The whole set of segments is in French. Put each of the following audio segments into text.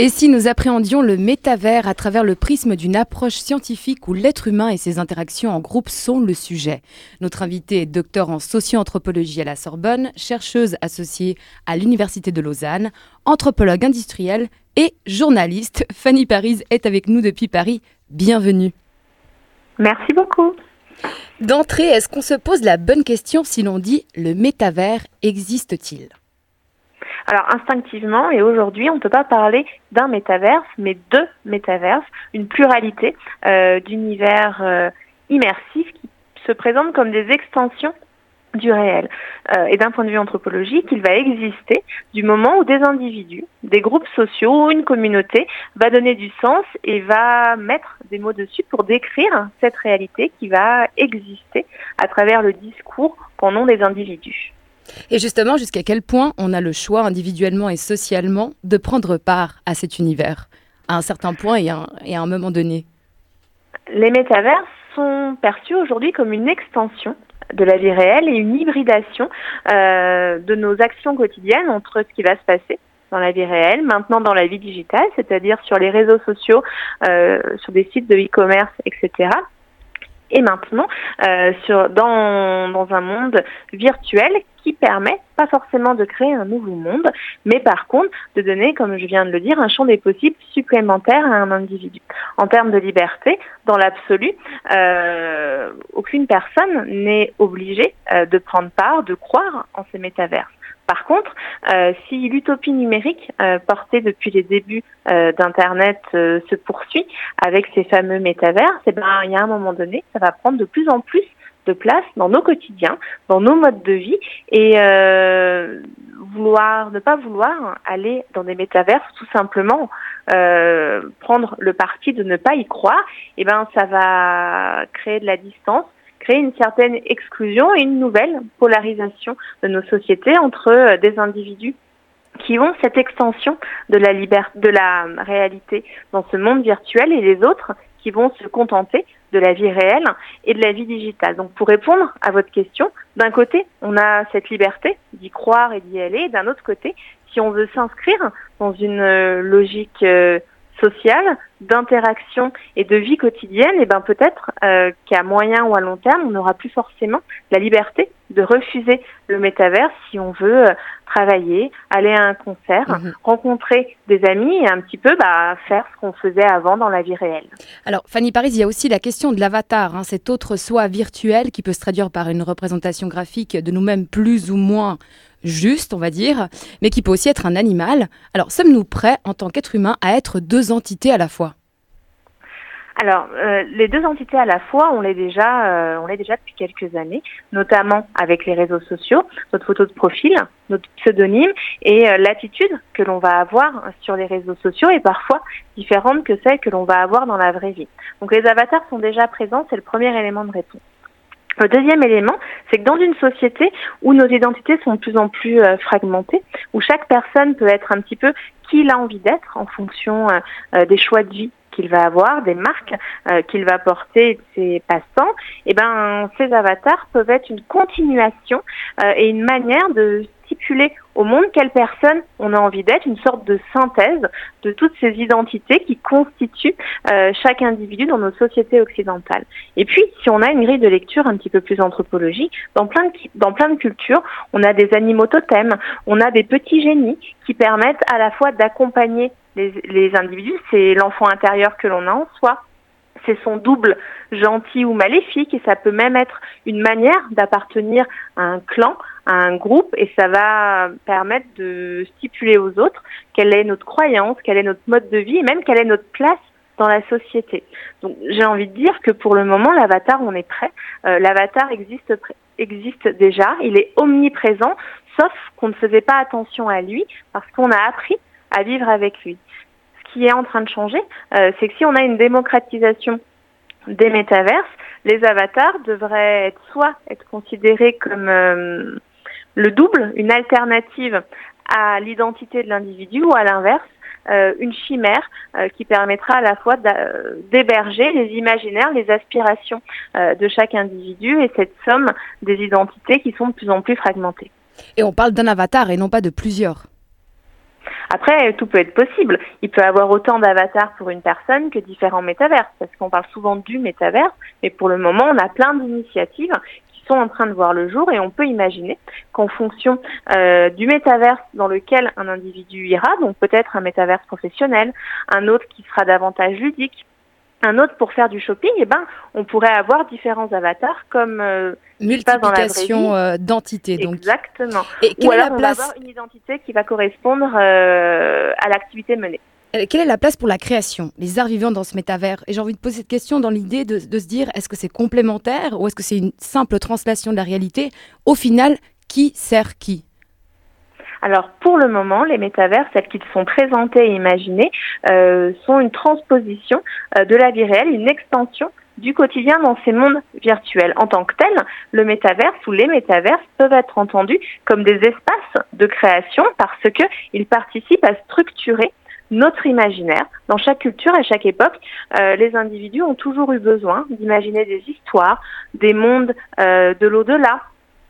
Et si nous appréhendions le métavers à travers le prisme d'une approche scientifique où l'être humain et ses interactions en groupe sont le sujet? Notre invitée est docteur en socio-anthropologie à la Sorbonne, chercheuse associée à l'Université de Lausanne, anthropologue industrielle et journaliste. Fanny Paris est avec nous depuis Paris. Bienvenue. Merci beaucoup. D'entrée, est-ce qu'on se pose la bonne question si l'on dit le métavers existe-t-il alors instinctivement, et aujourd'hui, on ne peut pas parler d'un métaverse, mais de métaverses, une pluralité euh, d'univers euh, immersifs qui se présentent comme des extensions du réel. Euh, et d'un point de vue anthropologique, il va exister du moment où des individus, des groupes sociaux ou une communauté va donner du sens et va mettre des mots dessus pour décrire cette réalité qui va exister à travers le discours qu'en ont des individus. Et justement, jusqu'à quel point on a le choix individuellement et socialement de prendre part à cet univers, à un certain point et à un, moment donné? Les métavers sont perçus aujourd'hui comme une extension de la vie réelle et une hybridation euh, de nos actions quotidiennes entre ce qui va se passer dans la vie réelle, maintenant dans la vie digitale, c'est-à-dire sur les réseaux sociaux, euh, sur des sites de e-commerce, etc et maintenant euh, dans un monde virtuel qui permet pas forcément de créer un nouveau monde, mais par contre de donner, comme je viens de le dire, un champ des possibles supplémentaire à un individu. En termes de liberté, dans l'absolu, euh, aucune personne n'est obligée euh, de prendre part, de croire en ces métaverses. Par contre, euh, si l'utopie numérique euh, portée depuis les débuts euh, d'Internet se poursuit avec ces fameux métavers, eh ben, il y a un moment donné, ça va prendre de plus en plus de place dans nos quotidiens, dans nos modes de vie et vouloir, ne pas vouloir aller dans des métavers, tout simplement prendre le parti de ne pas y croire, eh ben ça va créer de la distance, une certaine exclusion et une nouvelle polarisation de nos sociétés entre euh, des individus qui ont cette extension de la liberté, de la réalité dans ce monde virtuel et les autres qui vont se contenter de la vie réelle et de la vie digitale. Donc pour répondre à votre question, d'un côté, on a cette liberté d'y croire et d'y aller, d'un autre côté, si on veut s'inscrire dans une euh, logique euh, sociale, d'interaction et de vie quotidienne, et ben peut-être euh, qu'à moyen ou à long terme, on n'aura plus forcément la liberté de refuser le métavers si on veut euh, travailler, aller à un concert, mhm. rencontrer des amis et un petit peu bah, faire ce qu'on faisait avant dans la vie réelle. Alors Fanny Paris, il y a aussi la question de l'avatar, hein, cet autre soi virtuel qui peut se traduire par une représentation graphique de nous-mêmes plus ou moins juste, on va dire, mais qui peut aussi être un animal. Alors, sommes-nous prêts en tant qu'être humain à être deux entités à la fois? Alors, euh, les deux entités à la fois, on l'est déjà, euh, on l'est déjà depuis quelques années, notamment avec les réseaux sociaux, notre photo de profil, notre pseudonyme et euh, l'attitude que l'on va avoir sur les réseaux sociaux est parfois différente que celle que l'on va avoir dans la vraie vie. Donc, les avatars sont déjà présents, c'est le premier élément de réponse. Le deuxième élément, c'est que dans une société où nos identités sont de plus en plus euh, fragmentées, où chaque personne peut être un petit peu qui il a envie d'être en fonction euh, euh, des choix de vie qu'il va avoir, des marques qu'il va porter, ses passe-temps, et eh ben ces avatars peuvent être une continuation et une manière de stipuler au monde quelle personne on a envie d'être, une sorte de synthèse de toutes ces identités qui constituent euh, chaque individu dans nos sociétés occidentales. Et puis, si on a une grille de lecture un petit peu plus anthropologique, dans plein de, dans plein de cultures, on a des animaux totems, on a des petits génies qui permettent à la fois d'accompagner les, individus, c'est l'enfant intérieur que l'on a en soi, c'est son double gentil ou maléfique et ça peut même être une manière d'appartenir à un clan, un groupe et ça va permettre de stipuler aux autres quelle est notre croyance, quel est notre mode de vie et même quelle est notre place dans la société. Donc j'ai envie de dire que pour le moment l'avatar on est prêt. Euh, l'avatar existe déjà, il est omniprésent, sauf qu'on ne faisait pas attention à lui parce qu'on a appris à vivre avec lui. Ce qui est en train de changer, euh, c'est que si on a une démocratisation des métaverses, les avatars devraient être soit être considérés comme euh, le double, une alternative à l'identité de l'individu ou à l'inverse, euh, une chimère qui permettra à la fois d'héberger les imaginaires, les aspirations de chaque individu et cette somme des identités qui sont de plus en plus fragmentées. Et on parle d'un avatar et non pas de plusieurs. Après, tout peut être possible. Il peut y avoir autant d'avatars pour une personne que différents métaverses, parce qu'on parle souvent du métaverse, mais pour le moment, on a plein d'initiatives qui sont en train de voir le jour et on peut imaginer qu'en fonction euh, du métaverse dans lequel un individu ira, donc peut-être un métaverse professionnel, un autre qui sera davantage ludique, un autre pour faire du shopping, eh ben, on pourrait avoir différents avatars comme euh, multiplication euh, d'entités. Exactement. Et Ou alors on va avoir une identité qui va correspondre euh, à l'activité menée. Quelle est la place pour la création, les arts vivants dans ce métavers? Et j'ai envie de poser cette question dans l'idée de, de, se dire est-ce que c'est complémentaire ou est-ce que c'est une simple translation de la réalité? Au final, qui sert qui? Alors pour le moment, les métavers, celles qui sont présentées et imaginées, euh, sont une transposition euh, de la vie réelle, une extension du quotidien dans ces mondes virtuels. En tant que tel, le métaverse ou les métaverses peuvent être entendus comme des espaces de création parce qu'ils participent à structurer notre imaginaire. Dans chaque culture, à chaque époque, euh, les individus ont toujours eu besoin d'imaginer des histoires, des mondes de l'au-delà,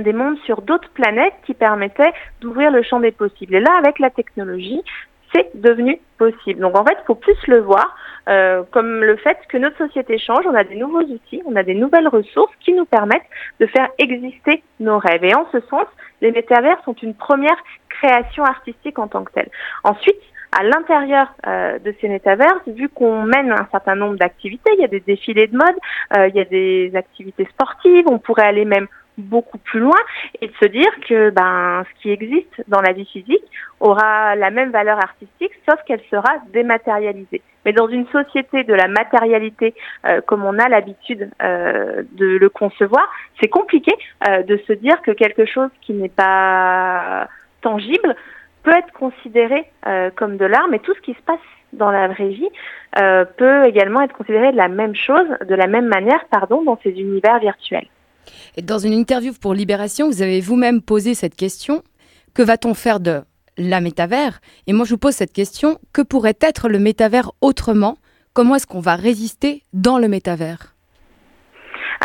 des mondes sur d'autres planètes qui permettaient d'ouvrir le champ des possibles. Et là, avec la technologie, c'est devenu possible. Donc en fait, il faut plus le voir euh, comme le fait que notre société change, on a des nouveaux outils, on a des nouvelles ressources qui nous permettent de faire exister nos rêves. Et en ce sens, les métavers sont une première création artistique en tant que telle. Ensuite, à l'intérieur euh, de ces métaverses, vu qu'on mène un certain nombre d'activités, il y a des défilés de mode, euh, il y a des activités sportives, on pourrait aller même beaucoup plus loin et de se dire que ben ce qui existe dans la vie physique aura la même valeur artistique sauf qu'elle sera dématérialisée. Mais dans une société de la matérialité euh, comme on a l'habitude euh, de le concevoir, c'est compliqué euh, de se dire que quelque chose qui n'est pas tangible peut être considéré comme de l'art, mais tout ce qui se passe dans la vraie vie peut également être considéré de la même chose, de la même manière, pardon, dans ces univers virtuels. Dans une interview pour Libération, vous avez vous-même posé cette question que va-t-on faire de la métavers? Et moi, je vous pose cette question que pourrait être le métavers autrement? Comment est-ce qu'on va résister dans le métavers?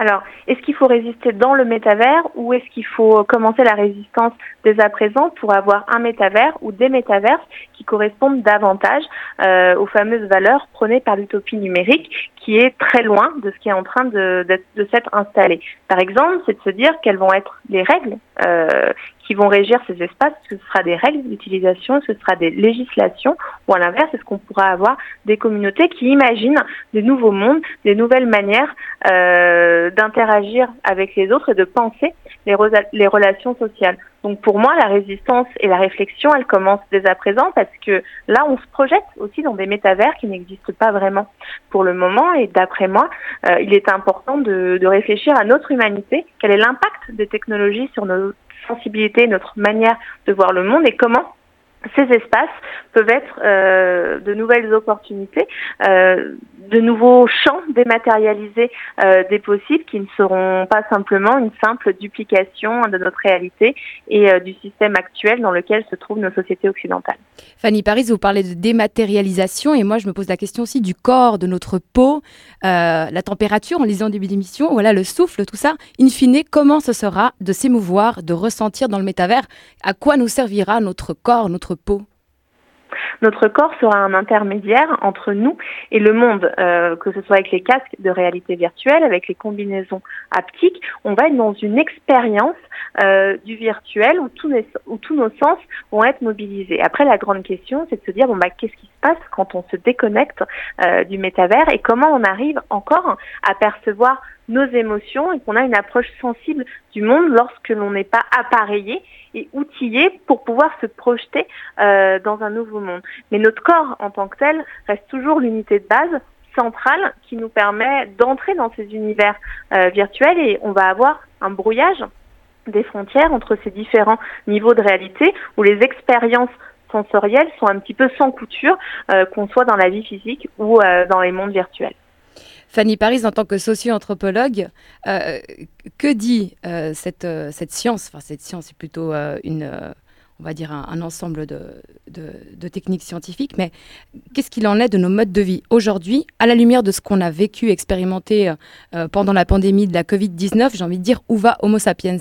Alors, est-ce qu'il faut résister dans le métavers ou est-ce qu'il faut commencer la résistance dès à présent pour avoir un métavers ou des métaverses qui correspondent davantage euh, aux fameuses valeurs prônées par l'utopie numérique qui est très loin de ce qui est en train de, de, s'être installé. Par exemple, c'est de se dire quelles vont être les règles euh, qui vont régir ces espaces. Ce sera des règles d'utilisation que ce sera des législations Ou à l'inverse, est-ce qu'on pourra avoir des communautés qui imaginent des nouveaux mondes, des nouvelles manières euh, d'interagir avec les autres et de penser les, les relations sociales donc pour moi, la résistance et la réflexion, elles commencent dès à présent parce que là, on se projette aussi dans des métavers qui n'existent pas vraiment pour le moment. Et d'après moi, euh, il est important de, de réfléchir à notre humanité, quel est l'impact des technologies sur nos sensibilités, notre manière de voir le monde et comment ces espaces peuvent être euh, de nouvelles opportunités, euh, de nouveaux champs dématérialisés euh, des possibles qui ne seront pas simplement une simple duplication de notre réalité et du système actuel dans lequel se trouvent nos sociétés occidentales. Fanny Paris, vous parlez de dématérialisation et moi je me pose la question aussi du corps, de notre peau, la température en lisant début d'émission, voilà le souffle, tout ça. In fine, comment ce sera de s'émouvoir, de ressentir dans le métavers À quoi nous servira notre corps, notre peau notre corps sera un intermédiaire entre nous et le monde, euh, que ce soit avec les casques de réalité virtuelle, avec les combinaisons haptiques. On va être dans une expérience euh, du virtuel où tous, où tous nos sens vont être mobilisés. Après, la grande question, c'est de se dire bon bah qu'est-ce qui se passe quand on se déconnecte euh, du métavers et comment on arrive encore à percevoir nos émotions et qu'on a une approche sensible du monde lorsque l'on n'est pas appareillé et outillé pour pouvoir se projeter euh, dans un nouveau monde. Mais notre corps en tant que tel reste toujours l'unité de base centrale qui nous permet d'entrer dans ces univers euh, virtuels et on va avoir un brouillage des frontières entre ces différents niveaux de réalité où les expériences sensorielles sont un petit peu sans couture, euh, qu'on soit dans la vie physique ou dans les mondes virtuels. Fanny Paris, en tant que socio-anthropologue, euh, que dit euh, cette, euh, cette science? Enfin, cette science est plutôt une, on va dire un, ensemble de, de, techniques scientifiques, mais qu'est-ce qu'il en est de nos modes de vie aujourd'hui, à la lumière de ce qu'on a vécu, expérimenté pendant la pandémie de la Covid-19 J'ai envie de dire, où va Homo sapiens?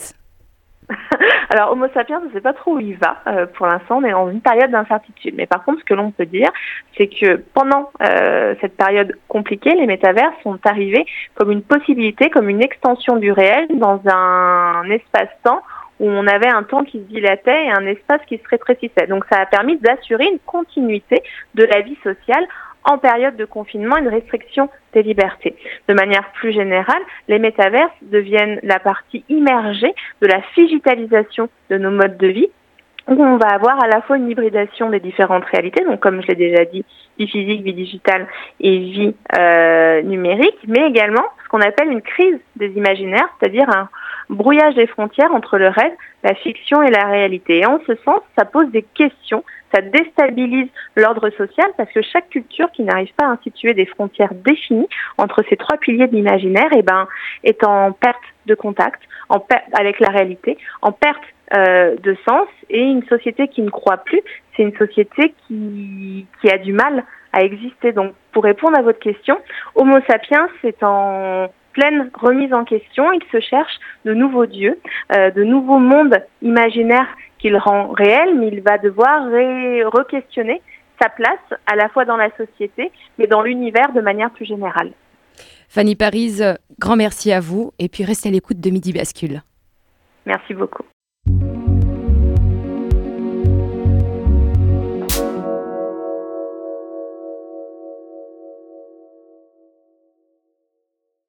Alors, Homo sapiens, on ne sait pas trop où il va. Euh, pour l'instant, on est dans une période d'incertitude. Mais par contre, ce que l'on peut dire, c'est que pendant euh, cette période compliquée, les métavers sont arrivés comme une possibilité, comme une extension du réel dans un espace-temps où on avait un temps qui se dilatait et un espace qui se rétrécissait. Donc ça a permis d'assurer une continuité de la vie sociale en période de confinement une restriction des libertés. De manière plus générale, les métaverses deviennent la partie immergée de la digitalisation de nos modes de vie où on va avoir à la fois une hybridation des différentes réalités, donc comme je l'ai déjà dit, vie physique, vie digitale et vie euh, numérique, mais également ce qu'on appelle une crise des imaginaires, c'est-à-dire un brouillage des frontières entre le rêve, la fiction et la réalité. Et en ce sens, ça pose des questions ça déstabilise l'ordre social parce que chaque culture qui n'arrive pas à instituer des frontières définies entre ces trois piliers de l'imaginaire eh ben, est en perte de contact en perte avec la réalité, en perte euh, de sens et une société qui ne croit plus, c'est une société qui, qui a du mal à exister. Donc pour répondre à votre question, Homo sapiens c'est en pleine remise en question, il se cherche de nouveaux dieux, euh, de nouveaux mondes imaginaires qu'il rend réel, mais il va devoir re-questionner sa place à la fois dans la société, mais dans l'univers de manière plus générale. Fanny Paris, grand merci à vous et puis restez à l'écoute de Midi Bascule. Merci beaucoup.